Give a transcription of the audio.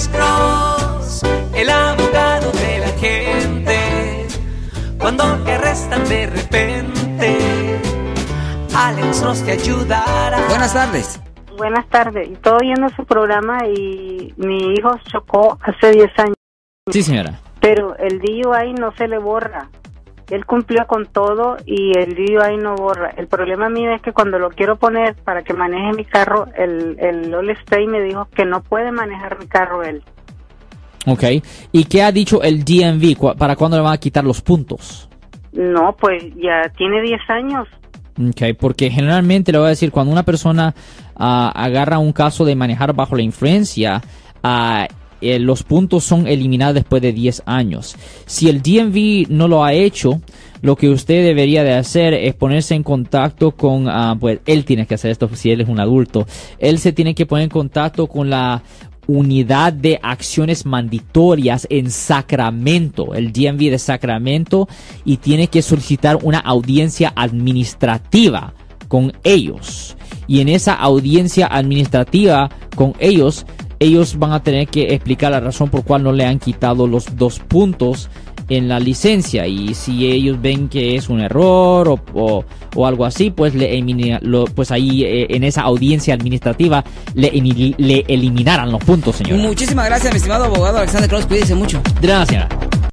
Alex Cross, el abogado de la gente. Cuando te arrestan de repente, Alex Cross te ayudará. Buenas tardes. Buenas tardes. Estoy oyendo su programa y mi hijo chocó hace 10 años, Sí, señora. pero el DUI no se le borra. Él cumplió con todo y el DUI no borra. El problema mío es que cuando lo quiero poner para que maneje mi carro, el, el All Stay me dijo que no puede manejar mi carro él. Ok. ¿Y qué ha dicho el DMV? ¿Para cuándo le van a quitar los puntos? No, pues ya tiene 10 años. Ok, porque generalmente le voy a decir, cuando una persona ah, agarra un caso de manejar bajo la influencia, ah, eh, los puntos son eliminados después de 10 años. Si el DMV no lo ha hecho, lo que usted debería de hacer es ponerse en contacto con, ah, pues él tiene que hacer esto si él es un adulto. Él se tiene que poner en contacto con la unidad de acciones mandatorias en Sacramento, el DMV de Sacramento, y tiene que solicitar una audiencia administrativa con ellos. Y en esa audiencia administrativa con ellos, ellos van a tener que explicar la razón por cual no le han quitado los dos puntos en la licencia y si ellos ven que es un error o, o- o algo así pues le lo- pues ahí eh, en esa audiencia administrativa le, le eliminarán los puntos señora Muchísimas gracias, mi estimado abogado Alexander Cross. Cuídese mucho. de